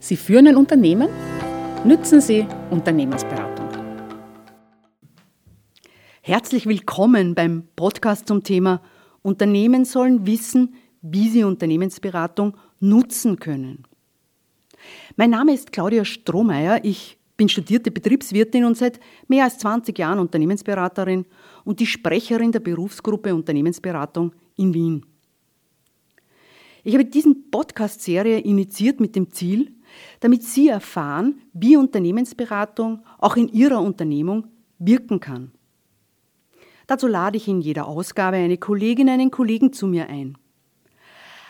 Sie führen ein Unternehmen? Nützen Sie Unternehmensberatung. Herzlich willkommen beim Podcast zum Thema Unternehmen sollen wissen, wie sie Unternehmensberatung nutzen können. Mein Name ist Claudia Strohmeier. Ich bin studierte Betriebswirtin und seit mehr als 20 Jahren Unternehmensberaterin und die Sprecherin der Berufsgruppe Unternehmensberatung in Wien. Ich habe diese Podcast-Serie initiiert mit dem Ziel, damit Sie erfahren, wie Unternehmensberatung auch in Ihrer Unternehmung wirken kann. Dazu lade ich in jeder Ausgabe eine Kollegin, einen Kollegen zu mir ein.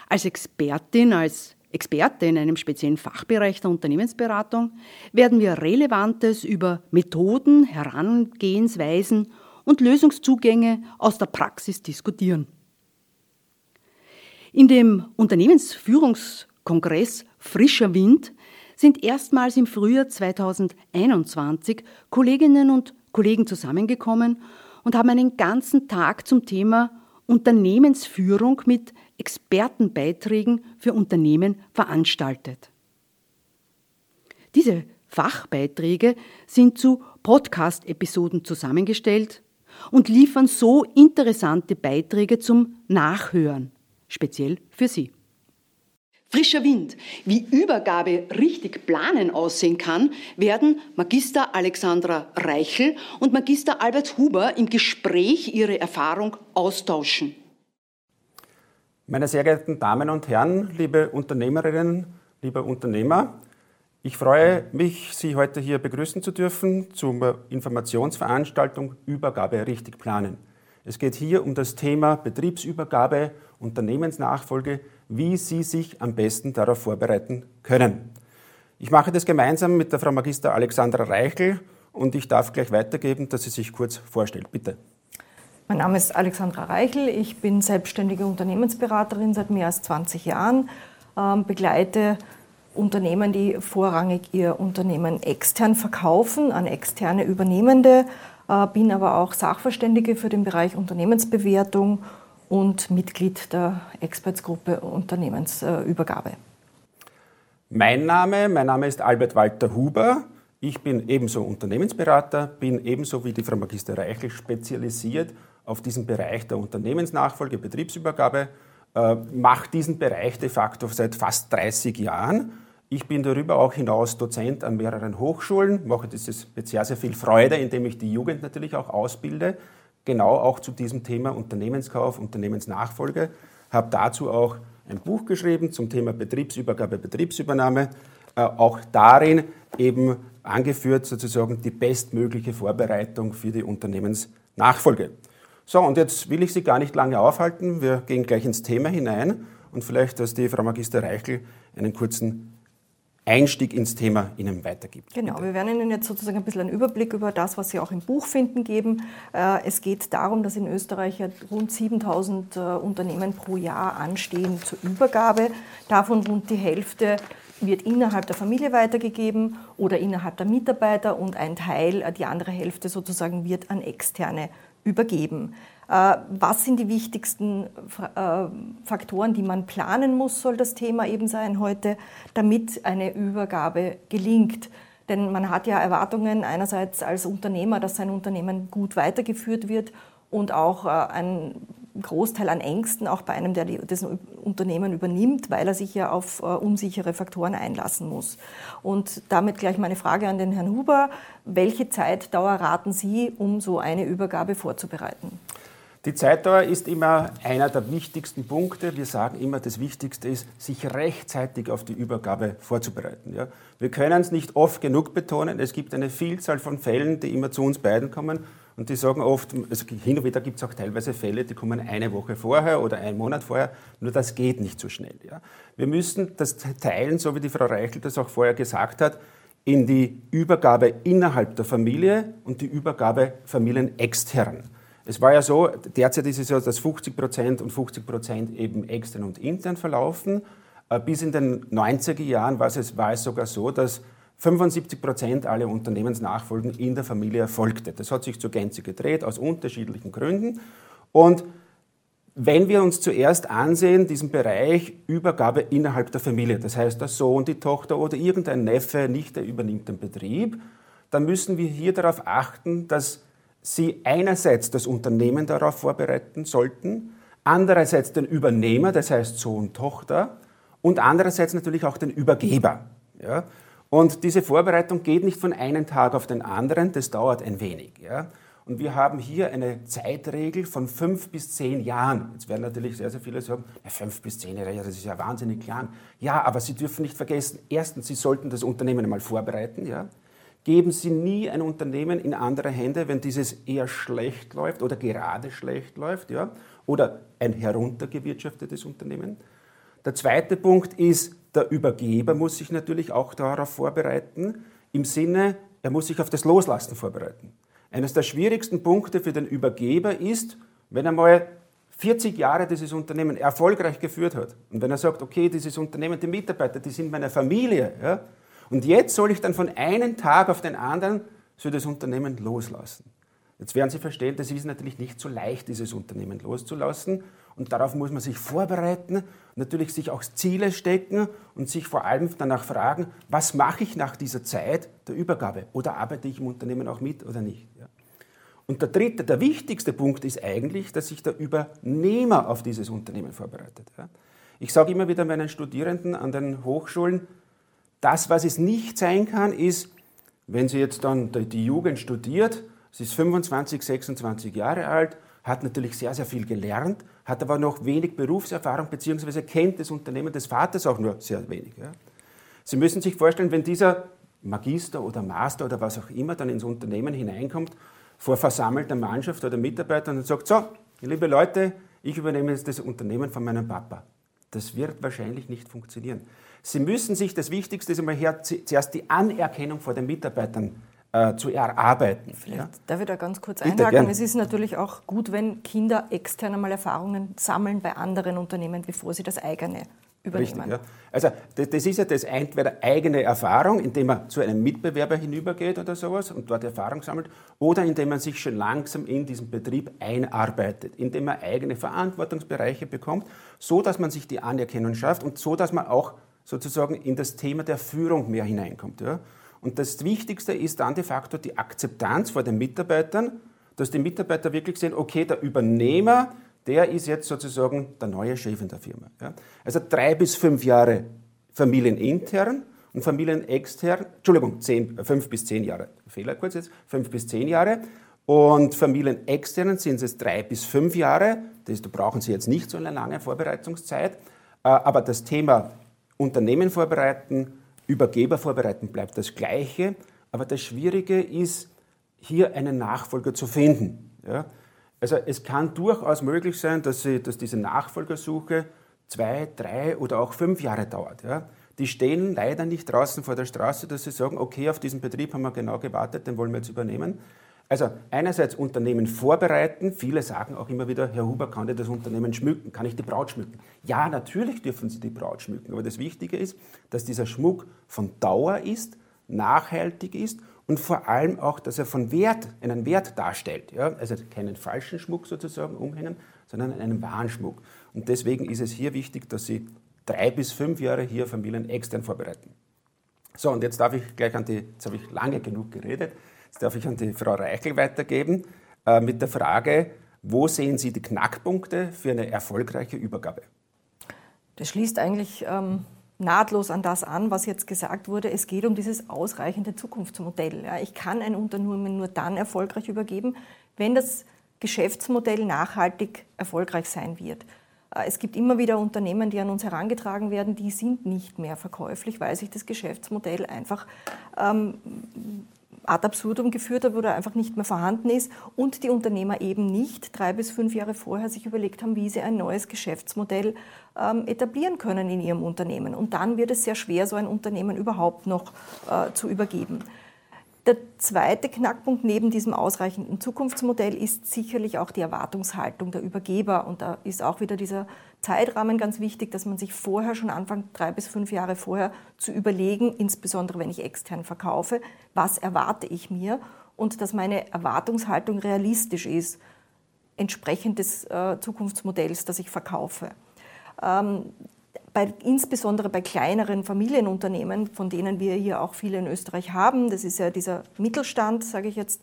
Als Expertin, als Experte in einem speziellen Fachbereich der Unternehmensberatung werden wir Relevantes über Methoden, Herangehensweisen und Lösungszugänge aus der Praxis diskutieren. In dem Unternehmensführungskongress Frischer Wind sind erstmals im Frühjahr 2021 Kolleginnen und Kollegen zusammengekommen und haben einen ganzen Tag zum Thema Unternehmensführung mit Expertenbeiträgen für Unternehmen veranstaltet. Diese Fachbeiträge sind zu Podcast-Episoden zusammengestellt und liefern so interessante Beiträge zum Nachhören, speziell für Sie. Frischer Wind, wie Übergabe richtig planen aussehen kann, werden Magister Alexandra Reichel und Magister Albert Huber im Gespräch ihre Erfahrung austauschen. Meine sehr geehrten Damen und Herren, liebe Unternehmerinnen, liebe Unternehmer, ich freue mich, Sie heute hier begrüßen zu dürfen zur Informationsveranstaltung Übergabe richtig planen. Es geht hier um das Thema Betriebsübergabe, Unternehmensnachfolge, wie Sie sich am besten darauf vorbereiten können. Ich mache das gemeinsam mit der Frau Magister Alexandra Reichel und ich darf gleich weitergeben, dass sie sich kurz vorstellt. Bitte. Mein Name ist Alexandra Reichel. Ich bin selbstständige Unternehmensberaterin seit mehr als 20 Jahren, ähm, begleite Unternehmen, die vorrangig ihr Unternehmen extern verkaufen, an externe Übernehmende, äh, bin aber auch Sachverständige für den Bereich Unternehmensbewertung und Mitglied der Expertsgruppe Unternehmensübergabe. Mein Name, mein Name ist Albert Walter Huber. Ich bin ebenso Unternehmensberater, bin ebenso wie die Frau Magister Reichel spezialisiert auf diesen Bereich der Unternehmensnachfolge, Betriebsübergabe, äh, mache diesen Bereich de facto seit fast 30 Jahren. Ich bin darüber auch hinaus Dozent an mehreren Hochschulen, mache das mit sehr, sehr viel Freude, indem ich die Jugend natürlich auch ausbilde genau auch zu diesem Thema Unternehmenskauf, Unternehmensnachfolge. Habe dazu auch ein Buch geschrieben zum Thema Betriebsübergabe, Betriebsübernahme. Äh, auch darin eben angeführt sozusagen die bestmögliche Vorbereitung für die Unternehmensnachfolge. So, und jetzt will ich Sie gar nicht lange aufhalten. Wir gehen gleich ins Thema hinein und vielleicht, dass die Frau Magister Reichel einen kurzen Einstieg ins Thema Ihnen weitergibt. Genau, wir werden Ihnen jetzt sozusagen ein bisschen einen Überblick über das, was Sie auch im Buch finden, geben. Äh, es geht darum, dass in Österreich rund 7000 äh, Unternehmen pro Jahr anstehen zur Übergabe. Davon rund die Hälfte wird innerhalb der Familie weitergegeben oder innerhalb der Mitarbeiter und ein Teil, äh, die andere Hälfte sozusagen, wird an Externe übergeben. Äh, was sind die wichtigsten äh, Faktoren, die man planen muss, soll das Thema eben sein heute, damit eine Übergabe gelingt. Denn man hat ja Erwartungen einerseits als Unternehmer, dass sein Unternehmen gut weitergeführt wird und auch äh, ein Großteil an Ängsten auch bei einem, der das Unternehmen übernimmt, weil er sich ja auf unsichere Faktoren einlassen muss. Und damit gleich meine Frage an den Herrn Huber. Welche Zeitdauer raten Sie, um so eine Übergabe vorzubereiten? Die Zeitdauer ist immer einer der wichtigsten Punkte. Wir sagen immer, das Wichtigste ist, sich rechtzeitig auf die Übergabe vorzubereiten. Ja. Wir können es nicht oft genug betonen. Es gibt eine Vielzahl von Fällen, die immer zu uns beiden kommen und die sagen oft, also hin und wieder gibt es auch teilweise Fälle, die kommen eine Woche vorher oder einen Monat vorher. Nur das geht nicht so schnell. Ja. Wir müssen das teilen, so wie die Frau Reichel das auch vorher gesagt hat, in die Übergabe innerhalb der Familie und die Übergabe familienextern. Es war ja so, derzeit ist es so, dass 50 Prozent und 50 Prozent eben extern und intern verlaufen. Äh, bis in den 90er Jahren war es, war es sogar so, dass 75 Prozent aller Unternehmensnachfolgen in der Familie erfolgte. Das hat sich zur Gänze gedreht, aus unterschiedlichen Gründen. Und wenn wir uns zuerst ansehen, diesen Bereich Übergabe innerhalb der Familie, das heißt der Sohn, die Tochter oder irgendein Neffe, nicht der übernimmt den Betrieb, dann müssen wir hier darauf achten, dass Sie einerseits das Unternehmen darauf vorbereiten sollten, andererseits den Übernehmer, das heißt Sohn, Tochter, und andererseits natürlich auch den Übergeber. Ja? Und diese Vorbereitung geht nicht von einem Tag auf den anderen, das dauert ein wenig. Ja? Und wir haben hier eine Zeitregel von fünf bis zehn Jahren. Jetzt werden natürlich sehr, sehr viele sagen, ja, fünf bis zehn Jahre, das ist ja wahnsinnig lang. Ja, aber Sie dürfen nicht vergessen, erstens, Sie sollten das Unternehmen einmal vorbereiten. Ja? Geben Sie nie ein Unternehmen in andere Hände, wenn dieses eher schlecht läuft oder gerade schlecht läuft. Ja? Oder ein heruntergewirtschaftetes Unternehmen. Der zweite Punkt ist, der Übergeber muss sich natürlich auch darauf vorbereiten, im Sinne, er muss sich auf das Loslassen vorbereiten. Eines der schwierigsten Punkte für den Übergeber ist, wenn er mal 40 Jahre dieses Unternehmen erfolgreich geführt hat und wenn er sagt, okay, dieses Unternehmen, die Mitarbeiter, die sind meine Familie, ja, und jetzt soll ich dann von einem Tag auf den anderen so das Unternehmen loslassen. Jetzt werden Sie verstehen, das ist natürlich nicht so leicht, dieses Unternehmen loszulassen. Und darauf muss man sich vorbereiten, natürlich sich auch Ziele stecken und sich vor allem danach fragen, was mache ich nach dieser Zeit der Übergabe? Oder arbeite ich im Unternehmen auch mit oder nicht? Und der dritte, der wichtigste Punkt ist eigentlich, dass sich der Übernehmer auf dieses Unternehmen vorbereitet. Ich sage immer wieder meinen Studierenden an den Hochschulen, das, was es nicht sein kann, ist, wenn sie jetzt dann die Jugend studiert, sie ist 25, 26 Jahre alt, hat natürlich sehr, sehr viel gelernt, hat aber noch wenig Berufserfahrung beziehungsweise kennt das Unternehmen des Vaters auch nur sehr wenig. Ja. Sie müssen sich vorstellen, wenn dieser Magister oder Master oder was auch immer dann ins Unternehmen hineinkommt, vor versammelter Mannschaft oder Mitarbeitern und sagt, so, liebe Leute, ich übernehme jetzt das Unternehmen von meinem Papa. Das wird wahrscheinlich nicht funktionieren. Sie müssen sich, das Wichtigste ist einmal her, zuerst die Anerkennung vor den Mitarbeitern äh, zu erarbeiten. Vielleicht ja? darf ich da ganz kurz Bitte, einhaken. Gern. Es ist natürlich auch gut, wenn Kinder extern einmal Erfahrungen sammeln bei anderen Unternehmen, bevor sie das eigene übernehmen. Richtig, ja. Also das, das, ist ja das entweder eigene Erfahrung, indem man zu einem Mitbewerber hinübergeht oder sowas und dort Erfahrung sammelt, oder indem man sich schon langsam in diesen Betrieb einarbeitet, indem man eigene Verantwortungsbereiche bekommt, so dass man sich die Anerkennung schafft und so dass man auch sozusagen in das Thema der Führung mehr hineinkommt. Ja? Und das Wichtigste ist dann de facto die Akzeptanz vor den Mitarbeitern, dass die Mitarbeiter wirklich sehen, okay, der Übernehmer, der ist jetzt sozusagen der neue Chef in der Firma. Ja? Also drei bis fünf Jahre familienintern und familienextern, Entschuldigung, zehn, fünf bis zehn Jahre, Fehler kurz jetzt, fünf bis zehn Jahre. Und familienexternen sind es drei bis fünf Jahre, das, da brauchen Sie jetzt nicht so eine lange Vorbereitungszeit. Äh, aber das Thema Unternehmen vorbereiten, Übergeber vorbereiten bleibt das Gleiche. Aber das Schwierige ist, hier einen Nachfolger zu finden. Ja? Also es kann durchaus möglich sein, dass, sie, dass diese Nachfolgersuche zwei, drei oder auch fünf Jahre dauert. Ja? Die stehen leider nicht draußen vor der Straße, dass sie sagen, okay, auf diesen Betrieb haben wir genau gewartet, den wollen wir jetzt übernehmen, also einerseits Unternehmen vorbereiten. Viele sagen auch immer wieder, Herr Huber, kann ich das Unternehmen schmücken? Kann ich die Braut schmücken? Ja, natürlich dürfen Sie die Braut schmücken. Aber das Wichtige ist, dass dieser Schmuck von Dauer ist, nachhaltig ist und vor allem auch, dass er von Wert, einen Wert darstellt. Ja? Also keinen falschen Schmuck sozusagen umhängen, sondern einen wahren Schmuck. Und deswegen ist es hier wichtig, dass Sie drei bis fünf Jahre hier Familien extern vorbereiten. So, und jetzt darf ich gleich an die, jetzt habe ich lange genug geredet, das darf ich an die Frau Reichel weitergeben äh, mit der Frage, wo sehen Sie die Knackpunkte für eine erfolgreiche Übergabe? Das schließt eigentlich ähm, nahtlos an das an, was jetzt gesagt wurde. Es geht um dieses ausreichende Zukunftsmodell. Ja, ich kann ein Unternehmen nur dann erfolgreich übergeben, wenn das Geschäftsmodell nachhaltig erfolgreich sein wird. Äh, es gibt immer wieder Unternehmen, die an uns herangetragen werden, die sind nicht mehr verkäuflich, weil sich das Geschäftsmodell einfach ähm, ad absurdum geführt hat oder einfach nicht mehr vorhanden ist und die Unternehmer eben nicht drei bis fünf Jahre vorher sich überlegt haben, wie sie ein neues Geschäftsmodell ähm, etablieren können in ihrem Unternehmen. Und dann wird es sehr schwer, so ein Unternehmen überhaupt noch äh, zu übergeben. Der zweite Knackpunkt neben diesem ausreichenden Zukunftsmodell ist sicherlich auch die Erwartungshaltung der Übergeber. Und da ist auch wieder dieser Zeitrahmen ganz wichtig, dass man sich vorher schon anfängt, drei bis fünf Jahre vorher zu überlegen, insbesondere wenn ich extern verkaufe, was erwarte ich mir und dass meine Erwartungshaltung realistisch ist. entsprechend des äh, Zukunftsmodells, das ich verkaufe. Ähm, bei, insbesondere bei kleineren Familienunternehmen, von denen wir hier auch viele in Österreich haben, das ist ja dieser Mittelstand, sage ich jetzt,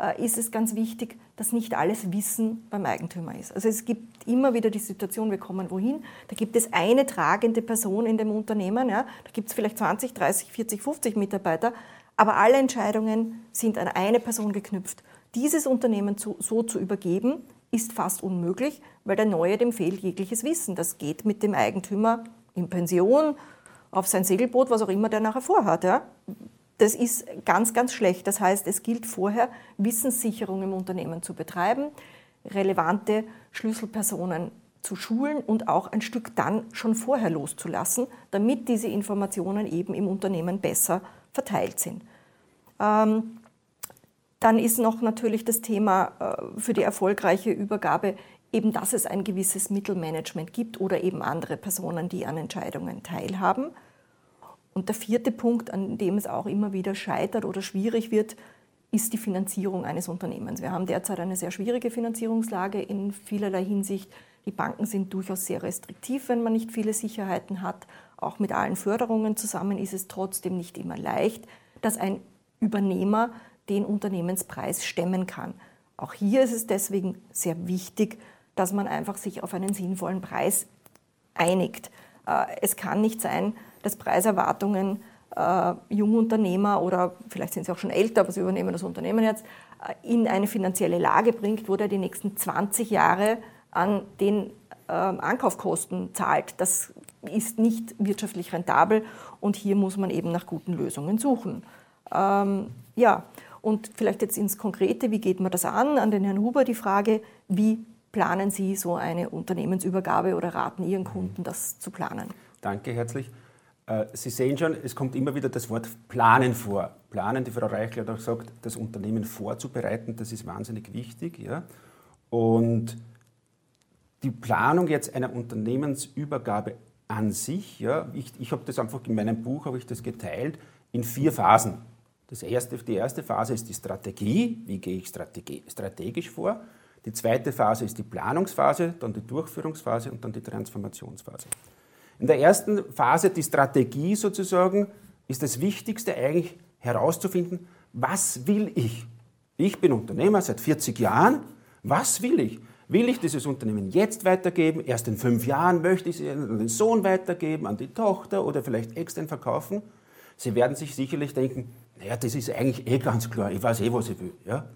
äh, ist es ganz wichtig, dass nicht alles Wissen beim Eigentümer ist. Also es gibt immer wieder die Situation, wir kommen wohin, da gibt es eine tragende Person in dem Unternehmen, ja, da gibt es vielleicht 20, 30, 40, 50 Mitarbeiter, aber alle Entscheidungen sind an eine Person geknüpft. Dieses Unternehmen zu, so zu übergeben, ist fast unmöglich, weil der Neue dem fehlt jegliches Wissen. Das geht mit dem Eigentümer in Pension, auf sein Segelboot, was auch immer der nachher vorhat. Ja? Das ist ganz, ganz schlecht. Das heißt, es gilt vorher, Wissenssicherung im Unternehmen zu betreiben, relevante Schlüsselpersonen zu schulen und auch ein Stück dann schon vorher loszulassen, damit diese Informationen eben im Unternehmen besser verteilt sind. Ähm, dann ist noch natürlich das Thema äh, für die erfolgreiche Übergabe eben, dass es ein gewisses Mittelmanagement gibt oder eben andere Personen, die an Entscheidungen teilhaben. Und der vierte Punkt, an dem es auch immer wieder scheitert oder schwierig wird, ist die Finanzierung eines Unternehmens. Wir haben derzeit eine sehr schwierige Finanzierungslage in vielerlei Hinsicht. Die Banken sind durchaus sehr restriktiv, wenn man nicht viele Sicherheiten hat. Auch mit allen Förderungen zusammen ist es trotzdem nicht immer leicht, dass ein Übernehmer den Unternehmenspreis stemmen kann. Auch hier ist es deswegen sehr wichtig, dass man einfach sich auf einen sinnvollen Preis einigt. Äh, es kann nicht sein, dass Preiserwartungen äh, Jungunternehmer oder vielleicht sind sie auch schon älter, aber sie übernehmen das Unternehmen jetzt, äh, in eine finanzielle Lage bringt, wo der die nächsten 20 Jahre an den Ankaufkosten zahlt. Das ist nicht wirtschaftlich rentabel und hier muss man eben nach guten Lösungen suchen. Ähm, ja, und vielleicht jetzt ins Konkrete, wie geht man das an? An den Herrn Huber die Frage, wie planen Sie so eine Unternehmensübergabe oder raten Ihren Kunden, das zu planen? Danke herzlich. Äh, Sie sehen schon, es kommt immer wieder das Wort Planen vor. Planen, die Frau Reichler hat auch gesagt, das Unternehmen vorzubereiten, das ist wahnsinnig wichtig. Ja? Und die Planung jetzt einer Unternehmensübergabe an sich, ja, ich, ich habe das einfach in meinem Buch, habe ich das geteilt, in vier Phasen. Das erste, die erste Phase ist die Strategie, wie gehe ich strategisch vor. Die zweite Phase ist die Planungsphase, dann die Durchführungsphase und dann die Transformationsphase. In der ersten Phase, die Strategie sozusagen, ist das Wichtigste eigentlich herauszufinden, was will ich? Ich bin Unternehmer seit 40 Jahren. Was will ich? Will ich dieses Unternehmen jetzt weitergeben? Erst in fünf Jahren möchte ich es an den Sohn weitergeben, an die Tochter oder vielleicht extern verkaufen? Sie werden sich sicherlich denken, naja, das ist eigentlich eh ganz klar, ich weiß eh, was ich will. Ja?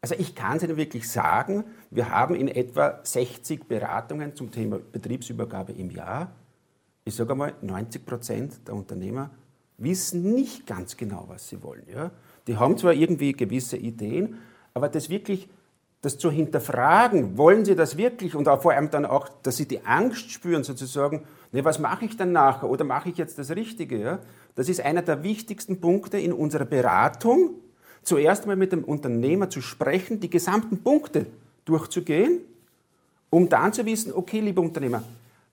Also ich kann es Ihnen wirklich sagen, wir haben in etwa 60 Beratungen zum Thema Betriebsübergabe im Jahr. Ich sage einmal, 90 Prozent der Unternehmer wissen nicht ganz genau, was sie wollen. Ja? Die haben zwar irgendwie gewisse Ideen, aber das wirklich, das zu hinterfragen, wollen sie das wirklich und auch vor allem dann auch, dass sie die Angst spüren, sozusagen, ne, was mache ich dann nachher oder mache ich jetzt das Richtige? Ja? Das ist einer der wichtigsten Punkte in unserer Beratung, zuerst mal mit dem Unternehmer zu sprechen, die gesamten Punkte durchzugehen, um dann zu wissen, okay, lieber Unternehmer,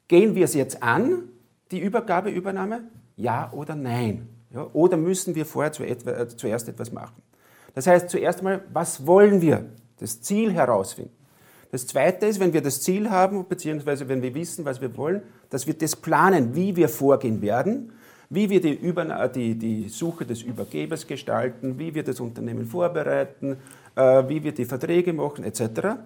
gehen wir es jetzt an, die Übergabeübernahme, ja oder nein? Ja, oder müssen wir vorher äh, zuerst etwas machen? Das heißt, zuerst mal, was wollen wir? Das Ziel herausfinden. Das Zweite ist, wenn wir das Ziel haben, beziehungsweise wenn wir wissen, was wir wollen, dass wir das planen, wie wir vorgehen werden wie wir die, Über die, die Suche des Übergebers gestalten, wie wir das Unternehmen vorbereiten, äh, wie wir die Verträge machen etc.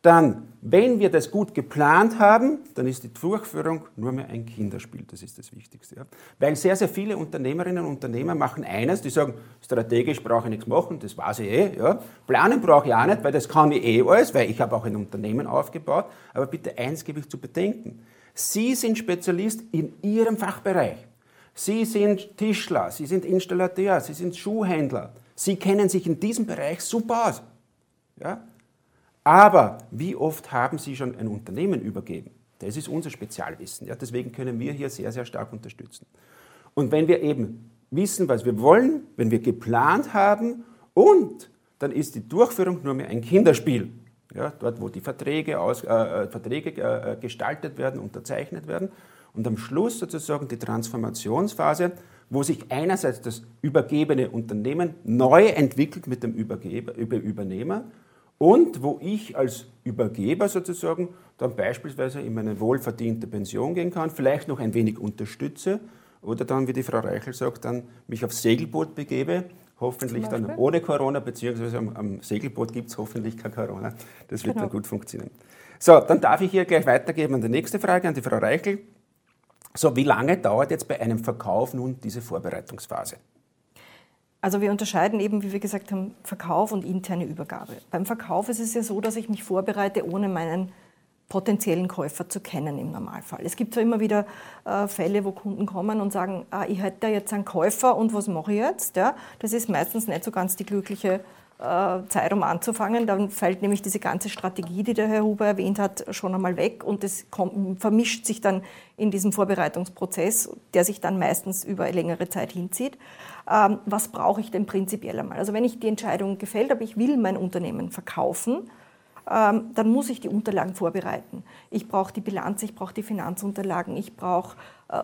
Dann, wenn wir das gut geplant haben, dann ist die Durchführung nur mehr ein Kinderspiel. Das ist das Wichtigste. Ja. Weil sehr, sehr viele Unternehmerinnen und Unternehmer machen eines, die sagen, strategisch brauche ich nichts machen, das weiß ich eh. Ja. Planen brauche ich auch nicht, weil das kann ich eh alles, weil ich habe auch ein Unternehmen aufgebaut. Aber bitte eins gebe ich zu bedenken. Sie sind Spezialist in Ihrem Fachbereich. Sie sind Tischler, Sie sind Installateur, Sie sind Schuhhändler. Sie kennen sich in diesem Bereich super aus. Ja? Aber wie oft haben Sie schon ein Unternehmen übergeben? Das ist unser Spezialwissen. Ja? Deswegen können wir hier sehr, sehr stark unterstützen. Und wenn wir eben wissen, was wir wollen, wenn wir geplant haben und dann ist die Durchführung nur mehr ein Kinderspiel. Ja, dort, wo die Verträge, aus, äh, äh Verträge äh, gestaltet werden, unterzeichnet werden und am Schluss sozusagen die Transformationsphase, wo sich einerseits das übergebene Unternehmen neu entwickelt mit dem Übergeber, Über Übernehmer und wo ich als Übergeber sozusagen dann beispielsweise in meine wohlverdiente Pension gehen kann, vielleicht noch ein wenig unterstütze oder dann, wie die Frau Reichel sagt, dann mich aufs Segelboot begebe, hoffentlich dann ohne Corona, beziehungsweise am, am Segelboot gibt es hoffentlich kein Corona. Das wird genau. dann gut funktionieren. So, dann darf ich hier gleich weitergeben an die nächste Frage, an die Frau Reichel. So, wie lange dauert jetzt bei einem Verkauf nun diese Vorbereitungsphase? Also wir unterscheiden eben, wie wir gesagt haben, Verkauf und interne Übergabe. Beim Verkauf ist es ja so, dass ich mich vorbereite, ohne meinen potenziellen Käufer zu kennen im Normalfall. Es gibt zwar immer wieder äh, Fälle, wo Kunden kommen und sagen, ah, ich hätte jetzt einen Käufer und was mache ich jetzt? Ja, das ist meistens nicht so ganz die glückliche äh, Zeit, um anzufangen. Dann fällt nämlich diese ganze Strategie, die der Herr Huber erwähnt hat, schon einmal weg und es vermischt sich dann in diesem Vorbereitungsprozess, der sich dann meistens über längere Zeit hinzieht. Ähm, was brauche ich denn prinzipiell einmal? Also wenn ich die Entscheidung gefällt habe, ich will mein Unternehmen verkaufen, ähm, dann muss ich die Unterlagen vorbereiten. Ich brauche die Bilanz, ich brauche die Finanzunterlagen, ich brauche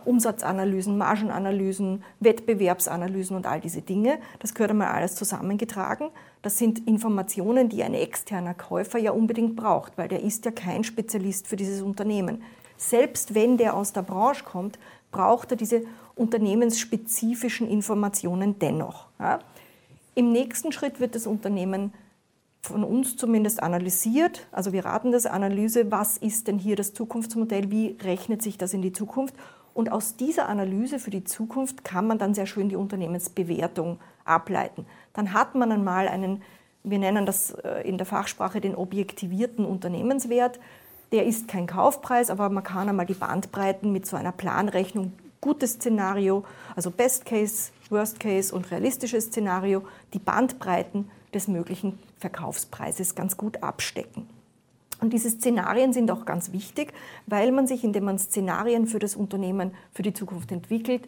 Umsatzanalysen, Margenanalysen, Wettbewerbsanalysen und all diese Dinge. Das gehört einmal alles zusammengetragen. Das sind Informationen, die ein externer Käufer ja unbedingt braucht, weil der ist ja kein Spezialist für dieses Unternehmen. Selbst wenn der aus der Branche kommt, braucht er diese unternehmensspezifischen Informationen dennoch. Ja? Im nächsten Schritt wird das Unternehmen von uns zumindest analysiert. Also wir raten das Analyse, was ist denn hier das Zukunftsmodell, wie rechnet sich das in die Zukunft. Und aus dieser Analyse für die Zukunft kann man dann sehr schön die Unternehmensbewertung ableiten. Dann hat man einmal einen, wir nennen das äh, in der Fachsprache den objektivierten Unternehmenswert. Der ist kein Kaufpreis, aber man kann einmal die Bandbreiten mit so einer Planrechnung, gutes Szenario, also Best Case, Worst Case und realistisches Szenario, die Bandbreiten des möglichen Verkaufspreises ganz gut abstecken. Und diese Szenarien sind auch ganz wichtig, weil man sich, indem man Szenarien für das Unternehmen für die Zukunft entwickelt,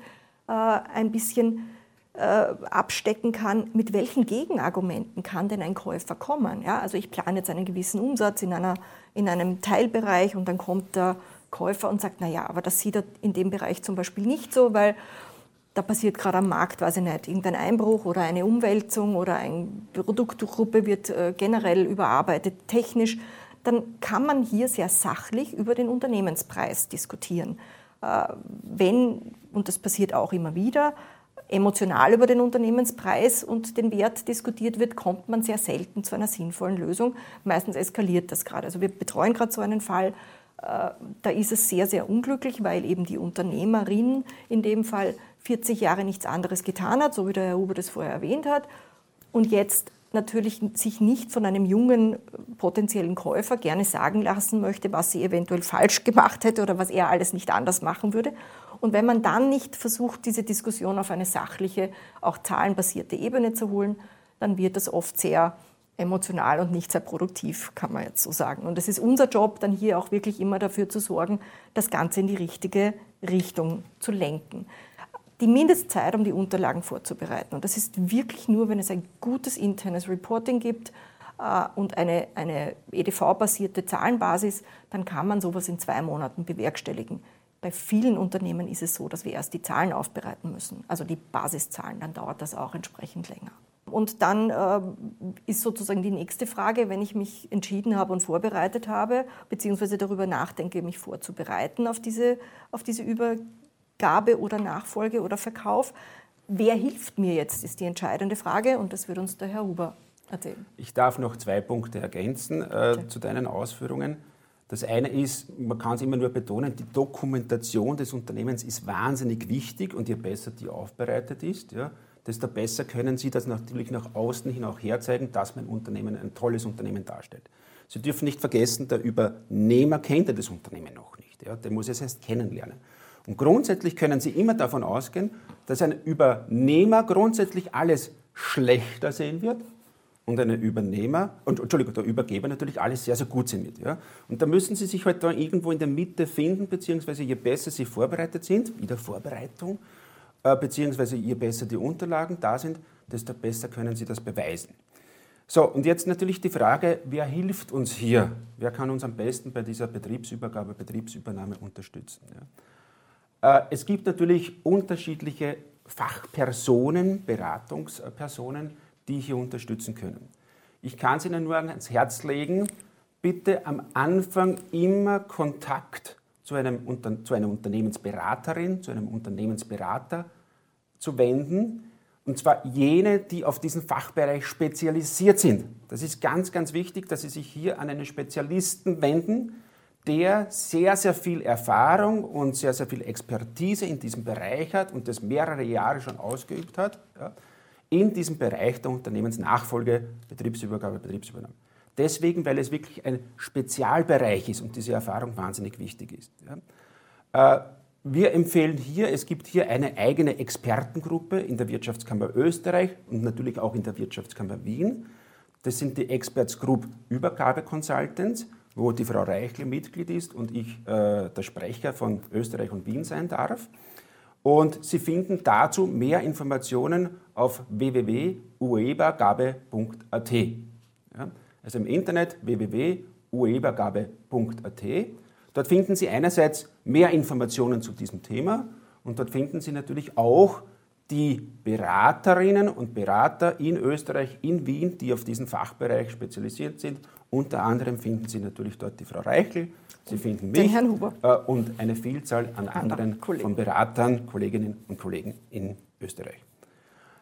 äh, ein bisschen äh, abstecken kann, mit welchen Gegenargumenten kann denn ein Käufer kommen. Ja, also ich plane jetzt einen gewissen Umsatz in, einer, in einem Teilbereich und dann kommt der Käufer und sagt, naja, aber das sieht er in dem Bereich zum Beispiel nicht so, weil da passiert gerade am Markt, weiß ich nicht, irgendein Einbruch oder eine Umwälzung oder eine Produktgruppe wird äh, generell überarbeitet, technisch, dann kann man hier sehr sachlich über den Unternehmenspreis diskutieren. Äh, wenn, und das passiert auch immer wieder, emotional über den Unternehmenspreis und den Wert diskutiert wird, kommt man sehr selten zu einer sinnvollen Lösung. Meistens eskaliert das gerade. Also wir betreuen gerade so einen Fall, äh, da ist es sehr, sehr unglücklich, weil eben die Unternehmerin in dem Fall 40 Jahre nichts anderes getan hat, so wie der Herr Huber das vorher erwähnt hat, und jetzt natürlich sich nicht von einem jungen potenziellen Käufer gerne sagen lassen möchte, was sie eventuell falsch gemacht hätte oder was er alles nicht anders machen würde. Und wenn man dann nicht versucht, diese Diskussion auf eine sachliche, auch zahlenbasierte Ebene zu holen, dann wird das oft sehr emotional und nicht sehr produktiv, kann man jetzt so sagen. Und es ist unser Job, dann hier auch wirklich immer dafür zu sorgen, das Ganze in die richtige Richtung zu lenken die Mindestzeit, um die Unterlagen vorzubereiten. Und das ist wirklich nur, wenn es ein gutes internes Reporting gibt äh, und eine, eine EDV-basierte Zahlenbasis, dann kann man sowas in zwei Monaten bewerkstelligen. Bei vielen Unternehmen ist es so, dass wir erst die Zahlen aufbereiten müssen, also die Basiszahlen. Dann dauert das auch entsprechend länger. Und dann äh, ist sozusagen die nächste Frage, wenn ich mich entschieden habe und vorbereitet habe, beziehungsweise darüber nachdenke, mich vorzubereiten auf diese, auf diese Über Gabe oder Nachfolge oder Verkauf. Wer hilft mir jetzt, ist die entscheidende Frage und das wird uns der Herr Huber erzählen. Ich darf noch zwei Punkte ergänzen äh, zu deinen Ausführungen. Das eine ist, man kann es immer nur betonen, die Dokumentation des Unternehmens ist wahnsinnig wichtig und je besser die aufbereitet ist, ja, desto besser können Sie das natürlich nach außen hin auch herzeigen, dass mein Unternehmen ein tolles Unternehmen darstellt. Sie dürfen nicht vergessen, der Übernehmer kennt ja das Unternehmen noch nicht. Ja, der muss es erst kennenlernen. Und grundsätzlich können Sie immer davon ausgehen, dass ein Übernehmer grundsätzlich alles schlechter sehen wird und ein Übernehmer, und Entschuldigung, der Übergeber natürlich alles sehr, sehr gut sehen wird. Ja? Und da müssen Sie sich halt da irgendwo in der Mitte finden, beziehungsweise je besser Sie vorbereitet sind, wieder Vorbereitung, äh, beziehungsweise je besser die Unterlagen da sind, desto besser können Sie das beweisen. So, und jetzt natürlich die Frage, wer hilft uns hier? Wer kann uns am besten bei dieser Betriebsübergabe, Betriebsübernahme unterstützen? Ja? Äh, es gibt natürlich unterschiedliche Fachpersonen, Beratungspersonen, die hier unterstützen können. Ich kann es Ihnen nur ans Herz legen, bitte am Anfang immer Kontakt zu, einem, zu einer Unternehmensberaterin, zu einem Unternehmensberater zu wenden. Und zwar jene, die auf diesen Fachbereich spezialisiert sind. Das ist ganz, ganz wichtig, dass Sie sich hier an einen Spezialisten wenden, der sehr, sehr viel Erfahrung und sehr, sehr viel Expertise in diesem Bereich hat und das mehrere Jahre schon ausgeübt hat, ja, in diesem Bereich der Unternehmensnachfolge, Betriebsübergabe, Betriebsübernahme. Deswegen, weil es wirklich ein Spezialbereich ist und diese Erfahrung wahnsinnig wichtig ist. Ja. Äh, wir empfehlen hier, es gibt hier eine eigene Expertengruppe in der Wirtschaftskammer Österreich und natürlich auch in der Wirtschaftskammer Wien. Das sind die Experts Group Übergabe Consultants wo die Frau Reichle Mitglied ist und ich äh, der Sprecher von Österreich und Wien sein darf. Und Sie finden dazu mehr Informationen auf www.uebagabe.at. Ja, also im Internet www.uebagabe.at. Dort finden Sie einerseits mehr Informationen zu diesem Thema und dort finden Sie natürlich auch die Beraterinnen und Berater in Österreich, in Wien, die auf diesen Fachbereich spezialisiert sind. Unter anderem finden Sie natürlich dort die Frau Reichel, Sie finden mich äh, und eine Vielzahl an anderen von Beratern, Kolleginnen und Kollegen in Österreich.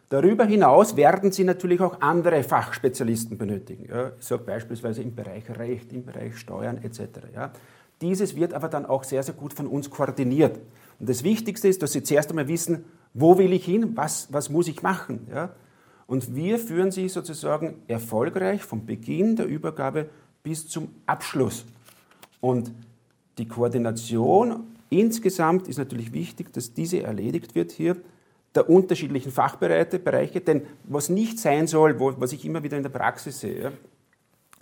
Darüber hinaus werden Sie natürlich auch andere Fachspezialisten benötigen. Ja, ich sage beispielsweise im Bereich Recht, im Bereich Steuern etc. Ja. Dieses wird aber dann auch sehr, sehr gut von uns koordiniert. Und das Wichtigste ist, dass Sie zuerst einmal wissen, wo will ich hin, was, was muss ich machen. Ja? Und wir führen Sie sozusagen erfolgreich vom Beginn der Übergabe bis zum Abschluss. Und die Koordination insgesamt ist natürlich wichtig, dass diese erledigt wird hier der unterschiedlichen Fachbereiche, denn was nicht sein soll, was ich immer wieder in der Praxis sehe,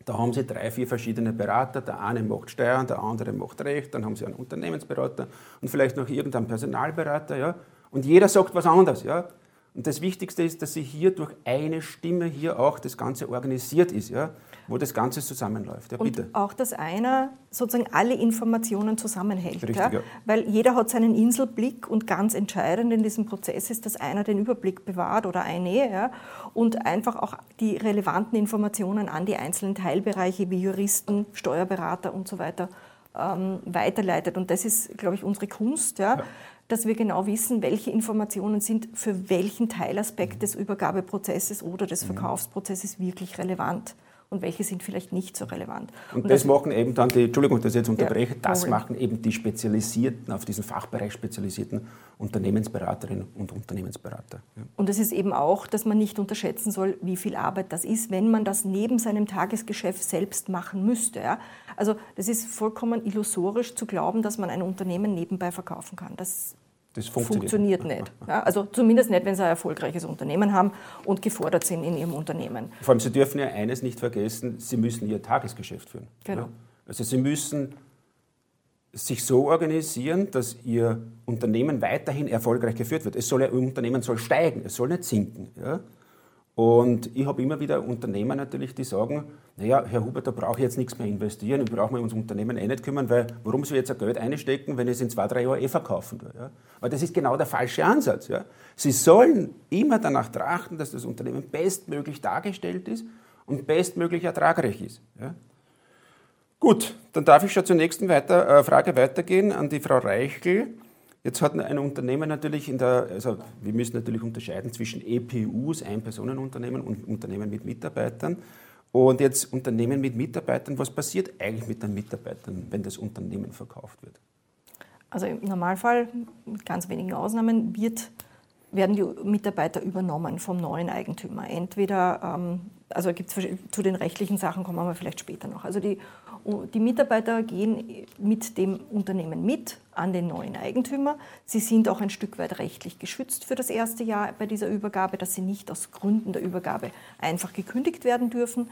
da haben Sie drei, vier verschiedene Berater. Der eine macht Steuern, der andere macht Recht, dann haben Sie einen Unternehmensberater und vielleicht noch irgendeinen Personalberater. Ja? Und jeder sagt was anderes. Ja? Und das Wichtigste ist, dass Sie hier durch eine Stimme hier auch das Ganze organisiert ist. Ja? wo das Ganze zusammenläuft. Ja, bitte. Und auch, dass einer sozusagen alle Informationen zusammenhält. Richtig, ja? Ja. Weil jeder hat seinen Inselblick und ganz entscheidend in diesem Prozess ist, dass einer den Überblick bewahrt oder eine ja? und einfach auch die relevanten Informationen an die einzelnen Teilbereiche wie Juristen, Steuerberater und so weiter ähm, weiterleitet. Und das ist, glaube ich, unsere Kunst. Ja? Dass wir genau wissen, welche Informationen sind für welchen Teilaspekt des Übergabeprozesses oder des mhm. Verkaufsprozesses wirklich relevant und welche sind vielleicht nicht so relevant. Und, und das, das, machen eben dann die, Entschuldigung, dass ich jetzt unterbreche, ja, das machen eben die spezialisierten, auf diesen Fachbereich spezialisierten Unternehmensberaterinnen und Unternehmensberater. Ja. Und es ist eben auch, dass man nicht unterschätzen soll, wie viel Arbeit das ist, wenn man das neben seinem Tagesgeschäft selbst machen müsste. Ja? Also das ist vollkommen illusorisch zu glauben, dass man ein Unternehmen nebenbei verkaufen kann. Das das funktioniert, funktioniert nicht. Ja, also zumindest nicht, wenn Sie ein erfolgreiches Unternehmen haben und gefordert sind in Ihrem Unternehmen. Vor allem, Sie dürfen ja eines nicht vergessen, Sie müssen Ihr Tagesgeschäft führen. Genau. Ja? Also Sie müssen sich so organisieren, dass Ihr Unternehmen weiterhin erfolgreich geführt wird. Es soll, Ihr Unternehmen soll steigen, es soll nicht sinken. Ja? Und ich habe immer wieder Unternehmer natürlich, die sagen, naja, Herr Huber, da brauche ich jetzt nichts mehr investieren, ich brauche mir ums Unternehmen eh nicht kümmern, weil warum soll ich jetzt ein Geld einstecken, wenn ich es in zwei, drei Jahren eh verkaufen will? Ja? Aber das ist genau der falsche Ansatz. Ja? Sie sollen immer danach trachten, dass das Unternehmen bestmöglich dargestellt ist und bestmöglich ertragreich ist. Ja? Gut, dann darf ich schon zur nächsten weiter, äh, Frage weitergehen an die Frau Reichel. Jetzt hat ein Unternehmen natürlich in der, also wir müssen natürlich unterscheiden zwischen EPUs, Ein-Personen-Unternehmen und Unternehmen mit Mitarbeitern. Und jetzt Unternehmen mit Mitarbeitern, was passiert eigentlich mit den Mitarbeitern, wenn das Unternehmen verkauft wird? Also im Normalfall, mit ganz wenigen Ausnahmen, wird, werden die Mitarbeiter übernommen vom neuen Eigentümer. Entweder, ähm, also gibt's, zu den rechtlichen Sachen kommen wir vielleicht später noch. Also die die Mitarbeiter gehen mit dem Unternehmen mit an den neuen Eigentümer. Sie sind auch ein Stück weit rechtlich geschützt für das erste Jahr bei dieser Übergabe, dass sie nicht aus Gründen der Übergabe einfach gekündigt werden dürfen.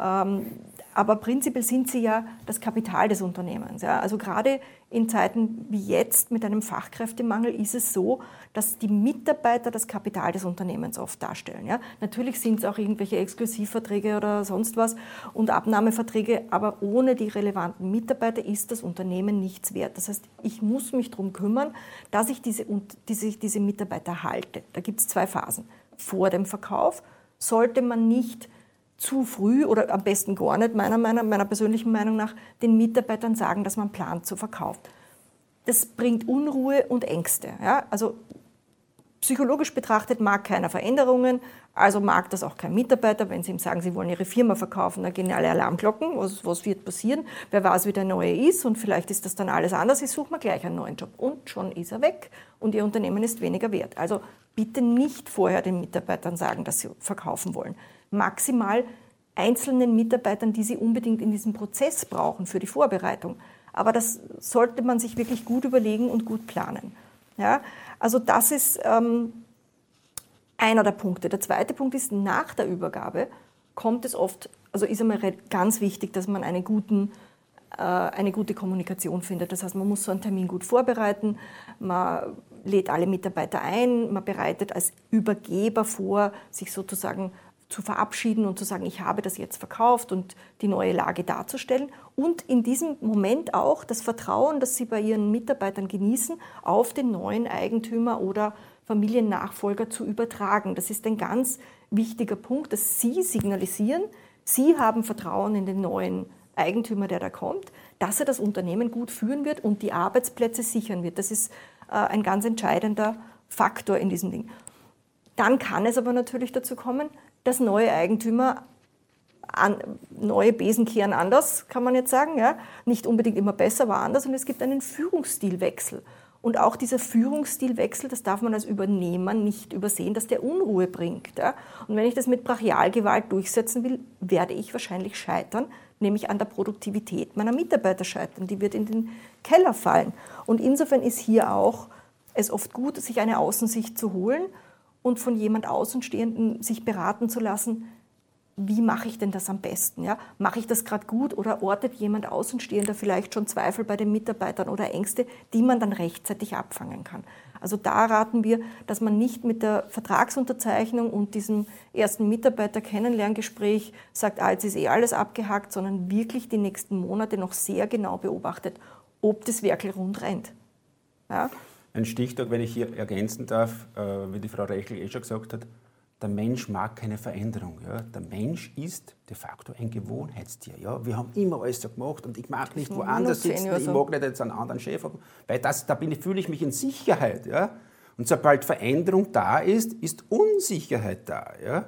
Ähm, aber prinzipiell sind sie ja das Kapital des Unternehmens. Also gerade in Zeiten wie jetzt mit einem Fachkräftemangel ist es so, dass die Mitarbeiter das Kapital des Unternehmens oft darstellen. Ja? Natürlich sind es auch irgendwelche Exklusivverträge oder sonst was und Abnahmeverträge, aber ohne die relevanten Mitarbeiter ist das Unternehmen nichts wert. Das heißt, ich muss mich darum kümmern, dass ich diese, diese, diese Mitarbeiter halte. Da gibt es zwei Phasen. Vor dem Verkauf sollte man nicht zu früh oder am besten gar nicht, meiner, meiner, meiner persönlichen Meinung nach, den Mitarbeitern sagen, dass man plant zu verkaufen. Das bringt Unruhe und Ängste. Ja? Also psychologisch betrachtet mag keiner Veränderungen, also mag das auch kein Mitarbeiter. Wenn Sie ihm sagen, Sie wollen Ihre Firma verkaufen, dann gehen alle Alarmglocken. Was, was wird passieren? Wer weiß, wie der neue ist und vielleicht ist das dann alles anders. Ich suche mir gleich einen neuen Job. Und schon ist er weg und Ihr Unternehmen ist weniger wert. Also bitte nicht vorher den Mitarbeitern sagen, dass Sie verkaufen wollen maximal einzelnen Mitarbeitern, die sie unbedingt in diesem Prozess brauchen für die Vorbereitung. Aber das sollte man sich wirklich gut überlegen und gut planen. Ja? Also das ist ähm, einer der Punkte. Der zweite Punkt ist, nach der Übergabe kommt es oft, also ist einmal ganz wichtig, dass man einen guten, äh, eine gute Kommunikation findet. Das heißt, man muss so einen Termin gut vorbereiten, man lädt alle Mitarbeiter ein, man bereitet als Übergeber vor, sich sozusagen zu verabschieden und zu sagen, ich habe das jetzt verkauft und die neue Lage darzustellen. Und in diesem Moment auch das Vertrauen, das Sie bei Ihren Mitarbeitern genießen, auf den neuen Eigentümer oder Familiennachfolger zu übertragen. Das ist ein ganz wichtiger Punkt, dass Sie signalisieren, Sie haben Vertrauen in den neuen Eigentümer, der da kommt, dass er das Unternehmen gut führen wird und die Arbeitsplätze sichern wird. Das ist äh, ein ganz entscheidender Faktor in diesem Ding. Dann kann es aber natürlich dazu kommen, dass neue Eigentümer an, neue Besen kehren anders, kann man jetzt sagen. Ja? Nicht unbedingt immer besser, aber anders. Und es gibt einen Führungsstilwechsel. Und auch dieser Führungsstilwechsel, das darf man als Übernehmer nicht übersehen, dass der Unruhe bringt. Ja? Und wenn ich das mit Brachialgewalt durchsetzen will, werde ich wahrscheinlich scheitern, nämlich an der Produktivität meiner Mitarbeiter scheitern. Die wird in den Keller fallen. Und insofern ist hier auch es oft gut, sich eine Außensicht zu holen und von jemand Außenstehenden sich beraten zu lassen, wie mache ich denn das am besten? Ja? Mache ich das gerade gut oder ortet jemand Außenstehender vielleicht schon Zweifel bei den Mitarbeitern oder Ängste, die man dann rechtzeitig abfangen kann? Also da raten wir, dass man nicht mit der Vertragsunterzeichnung und diesem ersten Mitarbeiter-Kennenlerngespräch sagt, ah, jetzt ist eh alles abgehakt, sondern wirklich die nächsten Monate noch sehr genau beobachtet, ob das wirklich rund rennt. Ja? Ein Stichtag, wenn ich hier ergänzen darf, äh, wie die Frau Reichel eh schon gesagt hat, der Mensch mag keine Veränderung. Ja. Der Mensch ist de facto ein Gewohnheitstier. Ja. Wir haben immer alles so gemacht und ich mag nicht woanders sitzen, ich mag nicht jetzt einen anderen Chef haben, weil das, da bin ich, fühle ich mich in Sicherheit. Ja. Und sobald Veränderung da ist, ist Unsicherheit da. Ja.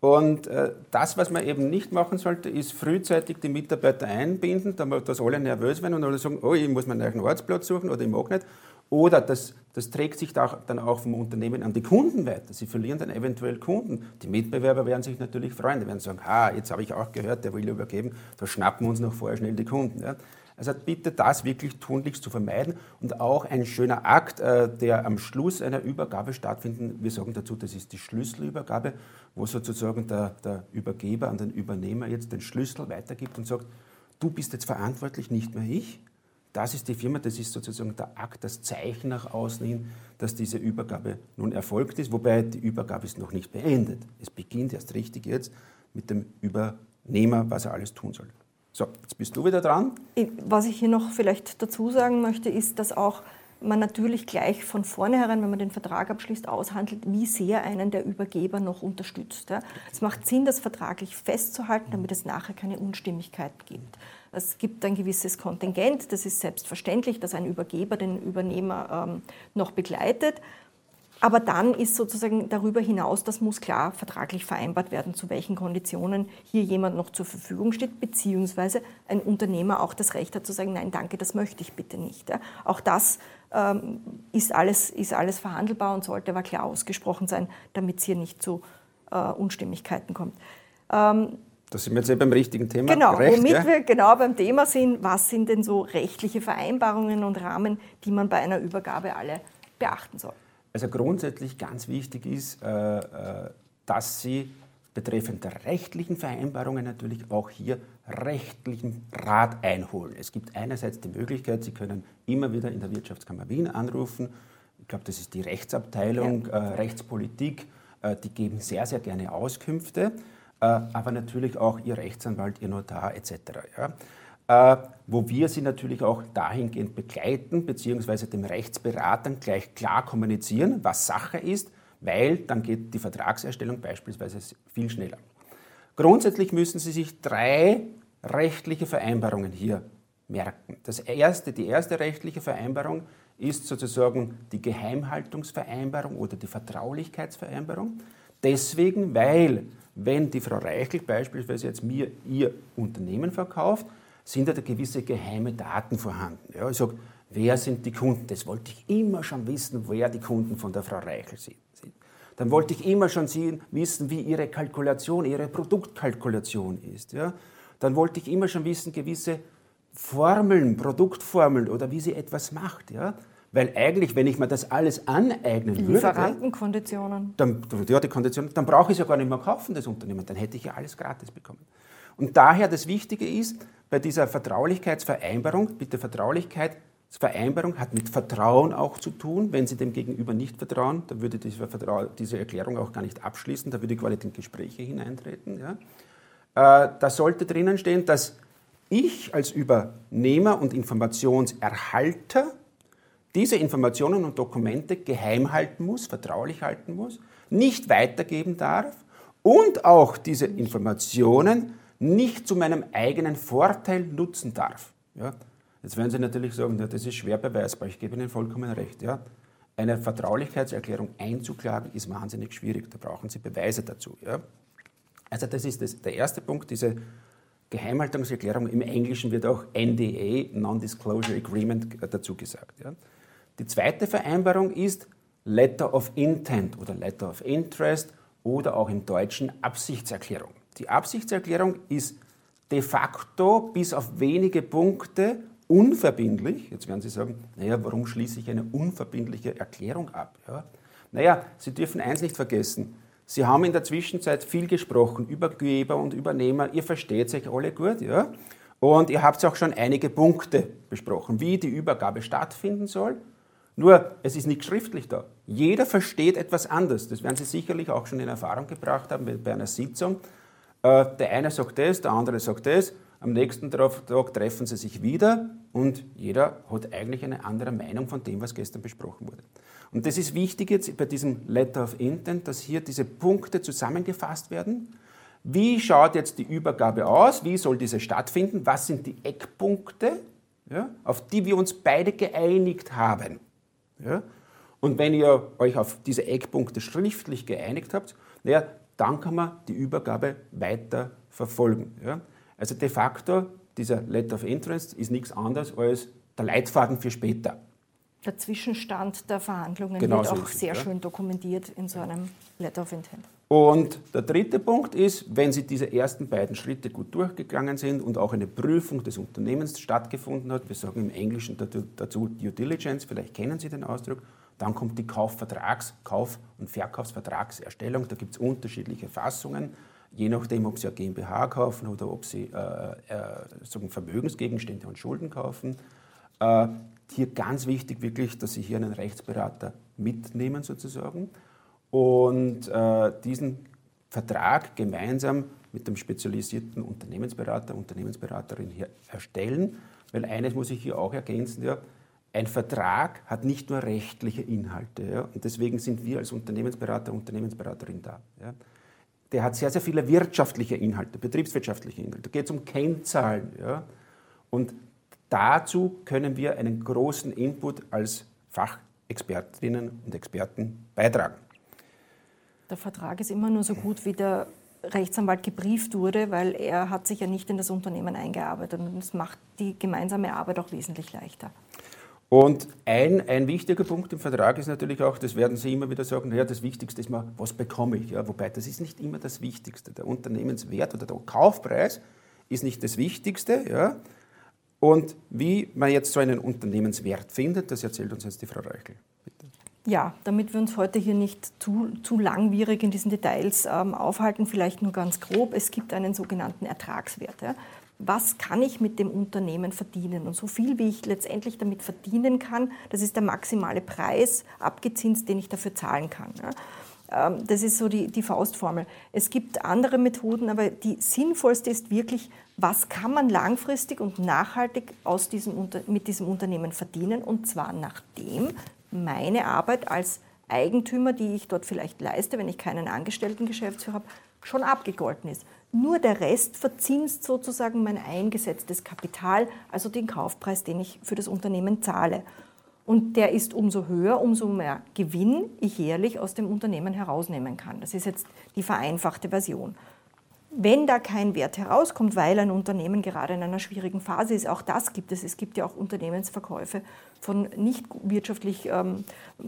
Und äh, das, was man eben nicht machen sollte, ist frühzeitig die Mitarbeiter einbinden, dass alle nervös werden und alle sagen, oh, ich muss meinen neuen Arbeitsplatz suchen oder ich mag nicht. Oder das, das trägt sich dann auch vom Unternehmen an die Kunden weiter. Sie verlieren dann eventuell Kunden. Die Mitbewerber werden sich natürlich freuen. Die werden sagen, ha, jetzt habe ich auch gehört, der will übergeben, da schnappen wir uns noch vorher schnell die Kunden. Ja. Also bitte das wirklich tunlichst zu vermeiden und auch ein schöner Akt, äh, der am Schluss einer Übergabe stattfindet. Wir sagen dazu, das ist die Schlüsselübergabe, wo sozusagen der, der Übergeber an den Übernehmer jetzt den Schlüssel weitergibt und sagt, du bist jetzt verantwortlich, nicht mehr ich das ist die Firma, das ist sozusagen der Akt, das Zeichen nach außen hin, dass diese Übergabe nun erfolgt ist, wobei die Übergabe ist noch nicht beendet. Es beginnt erst richtig jetzt mit dem Übernehmer, was er alles tun soll. So, jetzt bist du wieder dran. Was ich hier noch vielleicht dazu sagen möchte, ist, dass auch man natürlich gleich von vornherein, wenn man den Vertrag abschließt, aushandelt, wie sehr einen der Übergeber noch unterstützt. Es macht Sinn, das vertraglich festzuhalten, damit es nachher keine Unstimmigkeiten gibt. Es gibt ein gewisses Kontingent, das ist selbstverständlich, dass ein Übergeber den Übernehmer ähm, noch begleitet. Aber dann ist sozusagen darüber hinaus, das muss klar vertraglich vereinbart werden, zu welchen Konditionen hier jemand noch zur Verfügung steht, beziehungsweise ein Unternehmer auch das Recht hat zu sagen, nein, danke, das möchte ich bitte nicht. Auch das ähm, ist, alles, ist alles verhandelbar und sollte aber klar ausgesprochen sein, damit es hier nicht zu äh, Unstimmigkeiten kommt. Ähm, da sind wir jetzt eben beim richtigen Thema. Genau, Recht, womit ja? wir genau beim Thema sind, was sind denn so rechtliche Vereinbarungen und Rahmen, die man bei einer Übergabe alle beachten soll? Also grundsätzlich ganz wichtig ist, äh, äh, dass Sie betreffend der rechtlichen Vereinbarungen natürlich auch hier rechtlichen Rat einholen. Es gibt einerseits die Möglichkeit, Sie können immer wieder in der Wirtschaftskammer Wien anrufen. Ich glaube, das ist die Rechtsabteilung, ja. äh, Rechtspolitik. Die geben sehr, sehr gerne Auskünfte. Äh, aber natürlich auch Ihr Rechtsanwalt, Ihr Notar etc. Ja? Äh, wo wir Sie natürlich auch dahingehend begleiten, beziehungsweise dem Rechtsberatern gleich klar kommunizieren, was Sache ist, weil dann geht die Vertragserstellung beispielsweise viel schneller. Grundsätzlich müssen Sie sich drei rechtliche Vereinbarungen hier merken. Das erste, die erste rechtliche Vereinbarung ist sozusagen die Geheimhaltungsvereinbarung oder die Vertraulichkeitsvereinbarung. Deswegen, weil wenn die Frau Reichel beispielsweise jetzt mir ihr Unternehmen verkauft, sind da gewisse geheime Daten vorhanden. Ja, ich sage, wer sind die Kunden? Das wollte ich immer schon wissen, wer die Kunden von der Frau Reichel sind. Dann wollte ich immer schon wissen, wie ihre Kalkulation, ihre Produktkalkulation ist. Ja? Dann wollte ich immer schon wissen, gewisse Formeln, Produktformeln oder wie sie etwas macht. Ja? Weil eigentlich, wenn ich mir das alles aneignen würde, Lieferantenkonditionen. Dann, ja, die Konditionen, dann brauche ich es ja gar nicht mehr kaufen, das Unternehmen. Dann hätte ich ja alles gratis bekommen. Und daher das Wichtige ist, bei dieser Vertraulichkeitsvereinbarung, bitte Vertraulichkeit, Vereinbarung hat mit Vertrauen auch zu tun. Wenn Sie dem Gegenüber nicht vertrauen, dann würde diese, diese Erklärung auch gar nicht abschließen, da würde quasi in Gespräche hineintreten. Ja. Äh, da sollte drinnen stehen, dass ich als Übernehmer und Informationserhalter diese Informationen und Dokumente geheim halten muss, vertraulich halten muss, nicht weitergeben darf und auch diese Informationen nicht zu meinem eigenen Vorteil nutzen darf. Ja? Jetzt werden Sie natürlich sagen, ja, das ist schwer beweisbar, ich gebe Ihnen vollkommen recht. Ja? Eine Vertraulichkeitserklärung einzuklagen ist wahnsinnig schwierig, da brauchen Sie Beweise dazu. Ja? Also das ist das, der erste Punkt, diese Geheimhaltungserklärung, im Englischen wird auch NDA, Non-Disclosure Agreement, dazu gesagt. Ja? Die zweite Vereinbarung ist Letter of Intent oder Letter of Interest oder auch im Deutschen Absichtserklärung. Die Absichtserklärung ist de facto bis auf wenige Punkte unverbindlich. Jetzt werden Sie sagen, naja, warum schließe ich eine unverbindliche Erklärung ab? Ja? Naja, Sie dürfen eins nicht vergessen. Sie haben in der Zwischenzeit viel gesprochen über Geber und Übernehmer. Ihr versteht sich alle gut, ja? Und ihr habt auch schon einige Punkte besprochen, wie die Übergabe stattfinden soll. Nur, es ist nicht schriftlich da. Jeder versteht etwas anders. Das werden Sie sicherlich auch schon in Erfahrung gebracht haben bei einer Sitzung. Äh, der eine sagt das, der andere sagt das. Am nächsten Tag treffen sie sich wieder und jeder hat eigentlich eine andere Meinung von dem, was gestern besprochen wurde. Und das ist wichtig jetzt bei diesem Letter of Intent, dass hier diese Punkte zusammengefasst werden. Wie schaut jetzt die Übergabe aus? Wie soll diese stattfinden? Was sind die Eckpunkte, ja, auf die wir uns beide geeinigt haben? Ja? Und wenn ihr euch auf diese Eckpunkte schriftlich geeinigt habt, naja, dann kann man die Übergabe weiter verfolgen. Ja? Also de facto, dieser Letter of Interest ist nichts anderes als der Leitfaden für später. Der Zwischenstand der Verhandlungen genau wird so auch sehr ja. schön dokumentiert in so einem Letter of Intent. Und der dritte Punkt ist, wenn Sie diese ersten beiden Schritte gut durchgegangen sind und auch eine Prüfung des Unternehmens stattgefunden hat, wir sagen im Englischen dazu Due Diligence, vielleicht kennen Sie den Ausdruck, dann kommt die Kaufvertrags-, Kauf- und Verkaufsvertragserstellung. Da gibt es unterschiedliche Fassungen, je nachdem, ob Sie eine GmbH kaufen oder ob Sie äh, äh, Vermögensgegenstände und Schulden kaufen. Äh, hier ganz wichtig wirklich, dass Sie hier einen Rechtsberater mitnehmen sozusagen und äh, diesen Vertrag gemeinsam mit dem spezialisierten Unternehmensberater, Unternehmensberaterin hier erstellen. Weil eines muss ich hier auch ergänzen, ja, ein Vertrag hat nicht nur rechtliche Inhalte. Ja, und deswegen sind wir als Unternehmensberater, Unternehmensberaterin da. Ja. Der hat sehr, sehr viele wirtschaftliche Inhalte, betriebswirtschaftliche Inhalte. Da geht es um Kennzahlen. Ja. Und dazu können wir einen großen Input als Fachexpertinnen und Experten beitragen. Der Vertrag ist immer nur so gut, wie der Rechtsanwalt gebrieft wurde, weil er hat sich ja nicht in das Unternehmen eingearbeitet und das macht die gemeinsame Arbeit auch wesentlich leichter. Und ein, ein wichtiger Punkt im Vertrag ist natürlich auch, das werden Sie immer wieder sagen, ja, das Wichtigste ist mal, was bekomme ich? Ja, wobei das ist nicht immer das Wichtigste. Der Unternehmenswert oder der Kaufpreis ist nicht das Wichtigste. Ja. Und wie man jetzt so einen Unternehmenswert findet, das erzählt uns jetzt die Frau Reichel. Ja, damit wir uns heute hier nicht zu, zu langwierig in diesen Details ähm, aufhalten, vielleicht nur ganz grob. Es gibt einen sogenannten Ertragswert. Ja was kann ich mit dem Unternehmen verdienen. Und so viel, wie ich letztendlich damit verdienen kann, das ist der maximale Preis, abgezinst, den ich dafür zahlen kann. Ähm, das ist so die, die Faustformel. Es gibt andere Methoden, aber die sinnvollste ist wirklich, was kann man langfristig und nachhaltig aus diesem, mit diesem Unternehmen verdienen, und zwar nachdem meine Arbeit als Eigentümer, die ich dort vielleicht leiste, wenn ich keinen angestellten Geschäftsführer habe, schon abgegolten ist. Nur der Rest verzinst sozusagen mein eingesetztes Kapital, also den Kaufpreis, den ich für das Unternehmen zahle. Und der ist umso höher, umso mehr Gewinn ich jährlich aus dem Unternehmen herausnehmen kann. Das ist jetzt die vereinfachte Version. Wenn da kein Wert herauskommt, weil ein Unternehmen gerade in einer schwierigen Phase ist, auch das gibt es. Es gibt ja auch Unternehmensverkäufe von nicht wirtschaftlich ähm,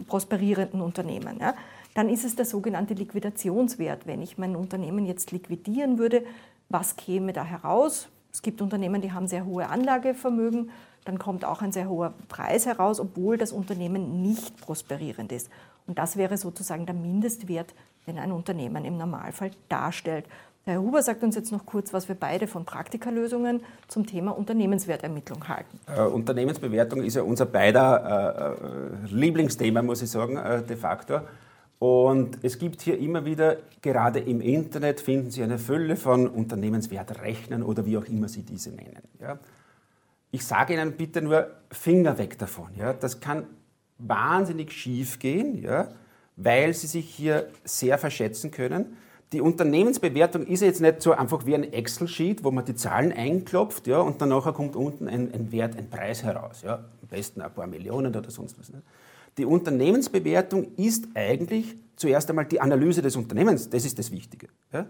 prosperierenden Unternehmen. Ja. Dann ist es der sogenannte Liquidationswert. Wenn ich mein Unternehmen jetzt liquidieren würde, was käme da heraus? Es gibt Unternehmen, die haben sehr hohe Anlagevermögen dann kommt auch ein sehr hoher Preis heraus, obwohl das Unternehmen nicht prosperierend ist. Und das wäre sozusagen der Mindestwert, den ein Unternehmen im Normalfall darstellt. Herr Huber sagt uns jetzt noch kurz, was wir beide von Praktikerlösungen zum Thema Unternehmenswertermittlung halten. Äh, Unternehmensbewertung ist ja unser beider äh, äh Lieblingsthema, muss ich sagen, äh, de facto. Und es gibt hier immer wieder, gerade im Internet finden Sie eine Fülle von Unternehmenswertrechnern oder wie auch immer Sie diese nennen. Ja? Ich sage Ihnen bitte nur Finger weg davon. Ja? Das kann wahnsinnig schief gehen, ja? weil Sie sich hier sehr verschätzen können. Die Unternehmensbewertung ist jetzt nicht so einfach wie ein Excel-Sheet, wo man die Zahlen einklopft ja, und dann nachher kommt unten ein, ein, Wert, ein Preis heraus. Ja? Am besten ein paar Millionen oder sonst was. Ne? Die Unternehmensbewertung ist eigentlich zuerst einmal die Analyse des Unternehmens. Das ist das Wichtige. Ja?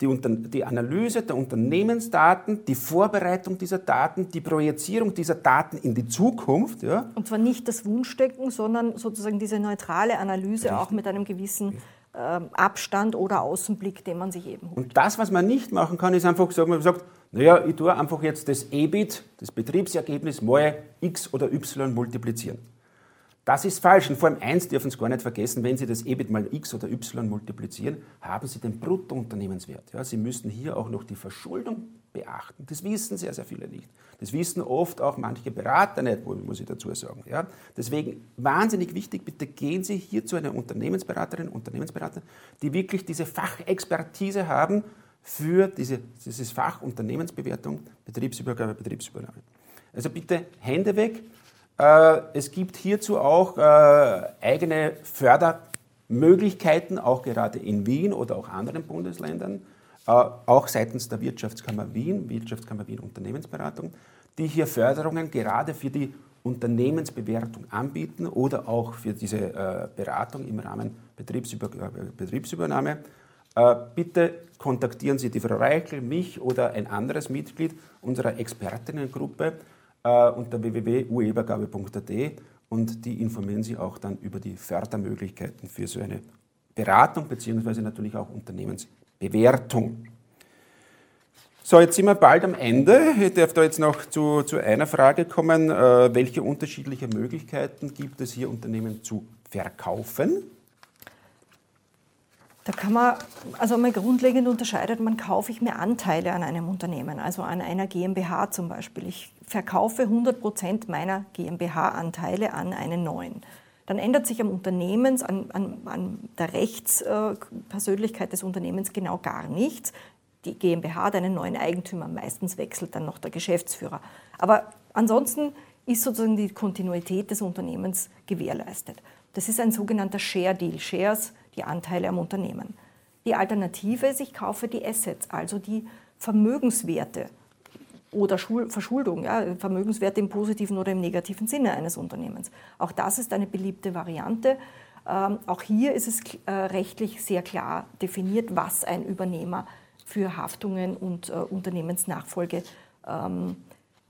die, die Analyse der Unternehmensdaten, die Vorbereitung dieser Daten, die Projizierung dieser Daten in die Zukunft. Ja. Und zwar nicht das Wunschdenken, sondern sozusagen diese neutrale Analyse Richtig. auch mit einem gewissen Abstand oder Außenblick, den man sich eben holt. Und das, was man nicht machen kann, ist einfach sagen, man sagt, naja, ich tue einfach jetzt das EBIT, das Betriebsergebnis, mal x oder y multiplizieren. Das ist falsch. Vor allem eins dürfen Sie gar nicht vergessen, wenn Sie das EBIT mal x oder y multiplizieren, haben Sie den Bruttounternehmenswert. Ja, Sie müssen hier auch noch die Verschuldung beachten. Das wissen sehr, sehr viele nicht. Das wissen oft auch manche Berater nicht, muss ich dazu sagen. Ja, deswegen wahnsinnig wichtig, bitte gehen Sie hier zu einer Unternehmensberaterin, Unternehmensberater, die wirklich diese Fachexpertise haben für diese, dieses Fach Unternehmensbewertung, Betriebsübergabe, Betriebsübernahme. Also bitte Hände weg äh, es gibt hierzu auch äh, eigene Fördermöglichkeiten, auch gerade in Wien oder auch anderen Bundesländern, auch seitens der Wirtschaftskammer Wien, Wirtschaftskammer Wien Unternehmensberatung, die hier Förderungen gerade für die Unternehmensbewertung anbieten oder auch für diese Beratung im Rahmen Betriebsübernahme. Bitte kontaktieren Sie die Frau Reichel, mich oder ein anderes Mitglied unserer Expertinnengruppe äh, unter www.urhebergabe.at und die informieren Sie auch dann über die Fördermöglichkeiten für so eine Beratung beziehungsweise natürlich auch Unternehmensbewertung. So, jetzt sind wir bald am Ende. Ich darf da jetzt noch zu, zu einer Frage kommen. Äh, welche unterschiedlichen Möglichkeiten gibt es hier, Unternehmen zu verkaufen? Da kann man, also mal grundlegend unterscheidet man, kaufe ich mir Anteile an einem Unternehmen, also an einer GmbH zum Beispiel. Ich verkaufe 100 Prozent meiner GmbH-Anteile an einen neuen. Dann ändert sich am Unternehmens, an, an, an der Rechtspersönlichkeit des Unternehmens genau gar nichts. Die GmbH hat einen neuen Eigentümer, meistens wechselt dann noch der Geschäftsführer. Aber ansonsten ist sozusagen die Kontinuität des Unternehmens gewährleistet. Das ist ein sogenannter Share Deal. Shares die Anteile am Unternehmen. Die Alternative ist, ich kaufe die Assets, also die Vermögenswerte oder Verschuldung, ja, Vermögenswerte im positiven oder im negativen Sinne eines Unternehmens. Auch das ist eine beliebte Variante. Ähm, auch hier ist es äh, rechtlich sehr klar definiert, was ein Übernehmer für Haftungen und äh, Unternehmensnachfolge ähm,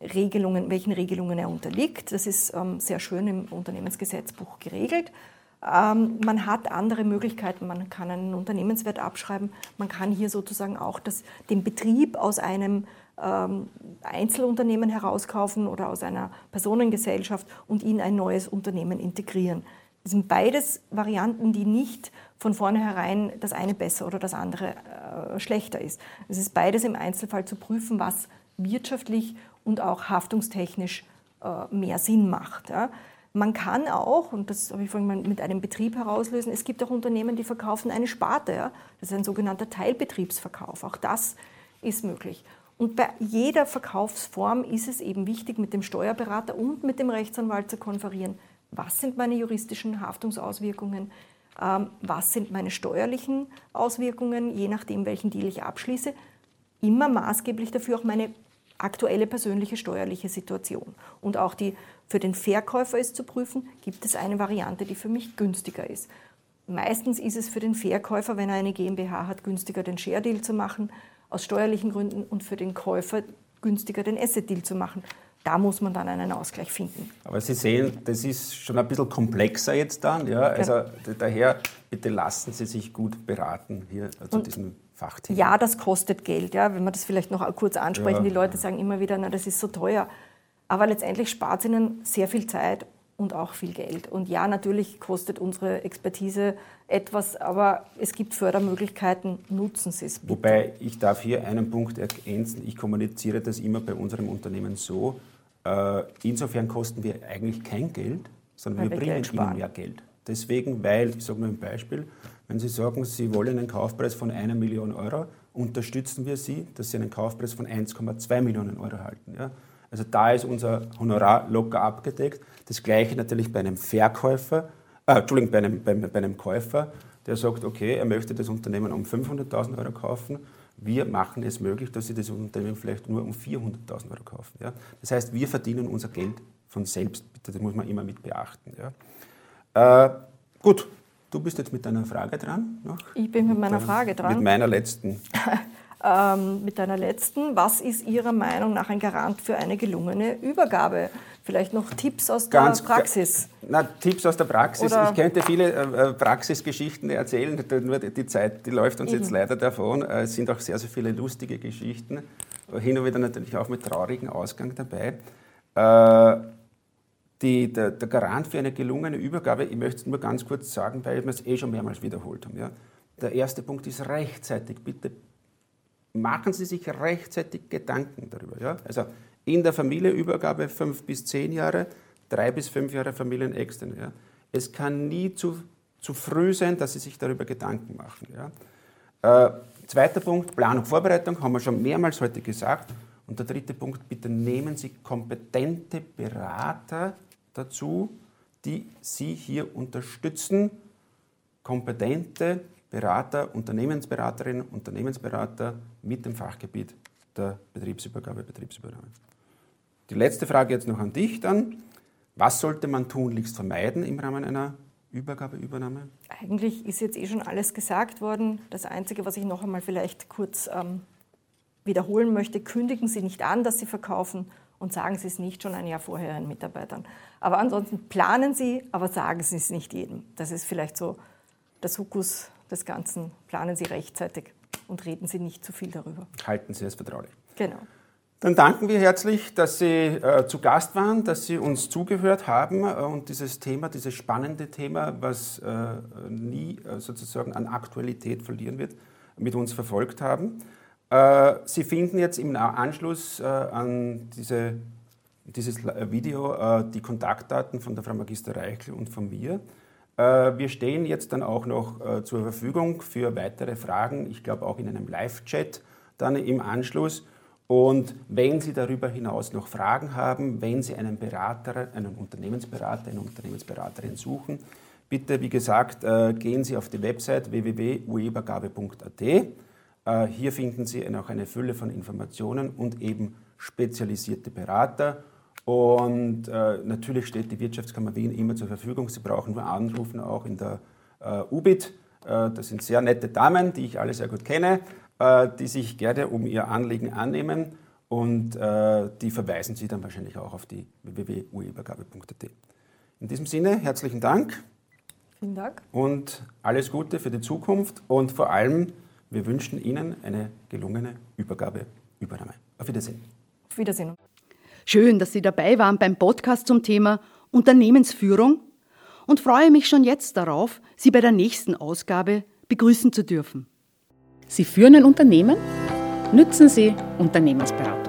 Regelungen, welchen Regelungen er unterliegt. Das ist ähm, sehr schön im Unternehmensgesetzbuch geregelt. Ähm, man hat andere Möglichkeiten. Man kann einen Unternehmenswert abschreiben. Man kann hier sozusagen auch das, den Betrieb aus einem Einzelunternehmen herauskaufen oder aus einer Personengesellschaft und in ein neues Unternehmen integrieren. Das sind beides Varianten, die nicht von vornherein das eine besser oder das andere äh, schlechter ist. Es ist beides im Einzelfall zu prüfen, was wirtschaftlich und auch haftungstechnisch äh, mehr Sinn macht. Ja. Man kann auch, und das habe ich vorhin mit einem Betrieb herauslösen, es gibt auch Unternehmen, die verkaufen eine Sparte. Ja? Das ist ein sogenannter Teilbetriebsverkauf. Auch das ist möglich. Und bei jeder Verkaufsform ist es eben wichtig, mit dem Steuerberater und mit dem Rechtsanwalt zu konferieren. Was sind meine juristischen Haftungsauswirkungen? ähm, was sind meine steuerlichen Auswirkungen, je nachdem, welchen Deal ich abschließe. Immer maßgeblich dafür auch meine aktuelle persönliche steuerliche Situation. Und auch die, für den Verkäufer ist zu prüfen, gibt es eine Variante, die für mich günstiger ist. Meistens ist es für den Verkäufer, wenn er eine GmbH hat, günstiger, den Share Deal zu machen, aus steuerlichen Gründen, und für den Käufer günstiger, den Asset Deal zu machen. Da muss man dann einen Ausgleich finden. Aber Sie sehen, das ist schon ein bisschen komplexer jetzt dann. Ja? Also daher bitte lassen Sie sich gut beraten hier zu also diesem Fachthema. Ja, das kostet Geld. Ja? Wenn wir das vielleicht noch kurz ansprechen, ja. die Leute sagen immer wieder, na, das ist so teuer. Aber letztendlich spart es ihnen sehr viel Zeit und auch viel Geld. Und ja, natürlich kostet unsere Expertise etwas, aber es gibt Fördermöglichkeiten, nutzen Sie es. Bitte. Wobei ich darf hier einen Punkt ergänzen. Ich kommuniziere das immer bei unserem Unternehmen so, äh, insofern kosten wir eigentlich kein Geld, sondern weil wir, bringen ihnen mehr Geld. Deswegen, weil, ich sage nur ein Beispiel, wenn Sie sagen, Sie wollen einen Kaufpreis von einer Million Euro, unterstützen wir Sie, dass Sie einen Kaufpreis von 1,2 Millionen Euro halten. Ja? Also da ist unser Honorar locker abgedeckt. Das gleiche natürlich bei einem Verkäufer, äh, Entschuldigung, bei einem, bei, bei einem Käufer, der sagt, okay, er möchte das Unternehmen um 500.000 Euro kaufen wir machen es möglich, dass Sie das Unternehmen vielleicht nur um 400.000 Euro kaufen. Ja? Das heißt, wir verdienen unser Geld von selbst. Das muss man immer mit beachten. Ja? Äh, gut, du bist jetzt mit deiner Frage dran. Noch? Ich bin mit, mit meiner Frage dran. Mit meiner letzten. ähm, mit deiner letzten. Was ist Ihrer Meinung nach ein Garant für eine gelungene Übergabe? Vielleicht noch Tipps aus der Ganz Praxis. Na, Tipps aus der Praxis. Oder ich könnte viele äh, äh Praxisgeschichten erzählen, nur die Zeit, die läuft uns Eben. jetzt leider davon. Äh, es sind auch sehr, sehr viele lustige Geschichten. Hin und wieder natürlich auch mit traurigem Ausgang dabei. Äh, die, der, der, Garant für eine gelungene Übergabe, ich möchte es nur ganz kurz sagen, weil wir es eh schon mehrmals wiederholt haben. Ja. Der erste Punkt ist rechtzeitig. Bitte machen Sie sich rechtzeitig Gedanken darüber. Ja. Also in der Familienübergabe fünf bis zehn Jahre, drei bis fünf Jahre Familienexterne. Ja. Es kann nie zu, zu früh sein, dass Sie sich darüber Gedanken machen. Ja. Äh, zweiter Punkt, Planung, Vorbereitung, haben wir schon mehrmals heute gesagt. Und der dritte Punkt, bitte nehmen Sie kompetente Berater dazu, die Sie hier unterstützen. Kompetente Berater, Unternehmensberaterinnen, Unternehmensberater mit dem Fachgebiet der Betriebsübergabe, Betriebsübernahme. Die letzte Frage jetzt noch an dich dann. Was sollte man tunlichst vermeiden im Rahmen einer Übergabe, Übernahme? Eigentlich ist jetzt eh schon alles gesagt worden. Das Einzige, was ich noch einmal vielleicht kurz ähm, wiederholen möchte, kündigen Sie nicht an, dass Sie verkaufen und sagen Sie es nicht schon ein Jahr vorher Ihren Mitarbeitern. Aber ansonsten planen Sie, aber sagen Sie es nicht jedem. Das ist vielleicht so der Sukkus des Ganzen. Planen Sie rechtzeitig und reden Sie nicht zu viel darüber. Halten Sie es vertraulich. Genau. Dann danken wir herzlich, dass Sie äh, zu Gast waren, dass Sie uns zugehört haben äh, und dieses Thema, dieses spannende Thema, was äh, nie äh, sozusagen an Aktualität verlieren wird, mit uns verfolgt haben. Äh, Sie finden jetzt im Anschluss äh, an diese, dieses Video die Kontaktdaten von der Frau Magister Reichel und von mir. Wir stehen jetzt dann auch noch zur Verfügung für weitere Fragen, ich glaube auch in einem Live-Chat dann im Anschluss. Und wenn Sie darüber hinaus noch Fragen haben, wenn Sie einen Berater, einen Unternehmensberater, eine Unternehmensberaterin suchen, bitte, wie gesagt, äh, gehen Sie auf die Website www.uebergabe.at. Äh, hier finden Sie auch eine Fülle von Informationen und eben spezialisierte Berater. Und äh, natürlich steht die Wirtschaftskammer Wien immer zur Verfügung. Sie brauchen nur anrufen, auch in der UBIT. Das sind sehr nette Damen, die ich alle sehr gut kenne. Äh, die sich gerne um ihr Anliegen annehmen und äh, die verweisen Sie dann wahrscheinlich auch auf die www.uebergabe.at. In diesem Sinne, herzlichen Dank. Vielen Dank. Und alles Gute für die Zukunft und vor allem, wir wünschen Ihnen eine gelungene Übergabe, Übernahme. Auf Wiedersehen. Auf Wiedersehen. Schön, dass Sie dabei waren beim Podcast zum Thema Unternehmensführung und freue mich schon jetzt darauf, Sie bei der nächsten Ausgabe begrüßen zu dürfen. Sie führen ein Unternehmen? Nützen Sie Unternehmensberatung.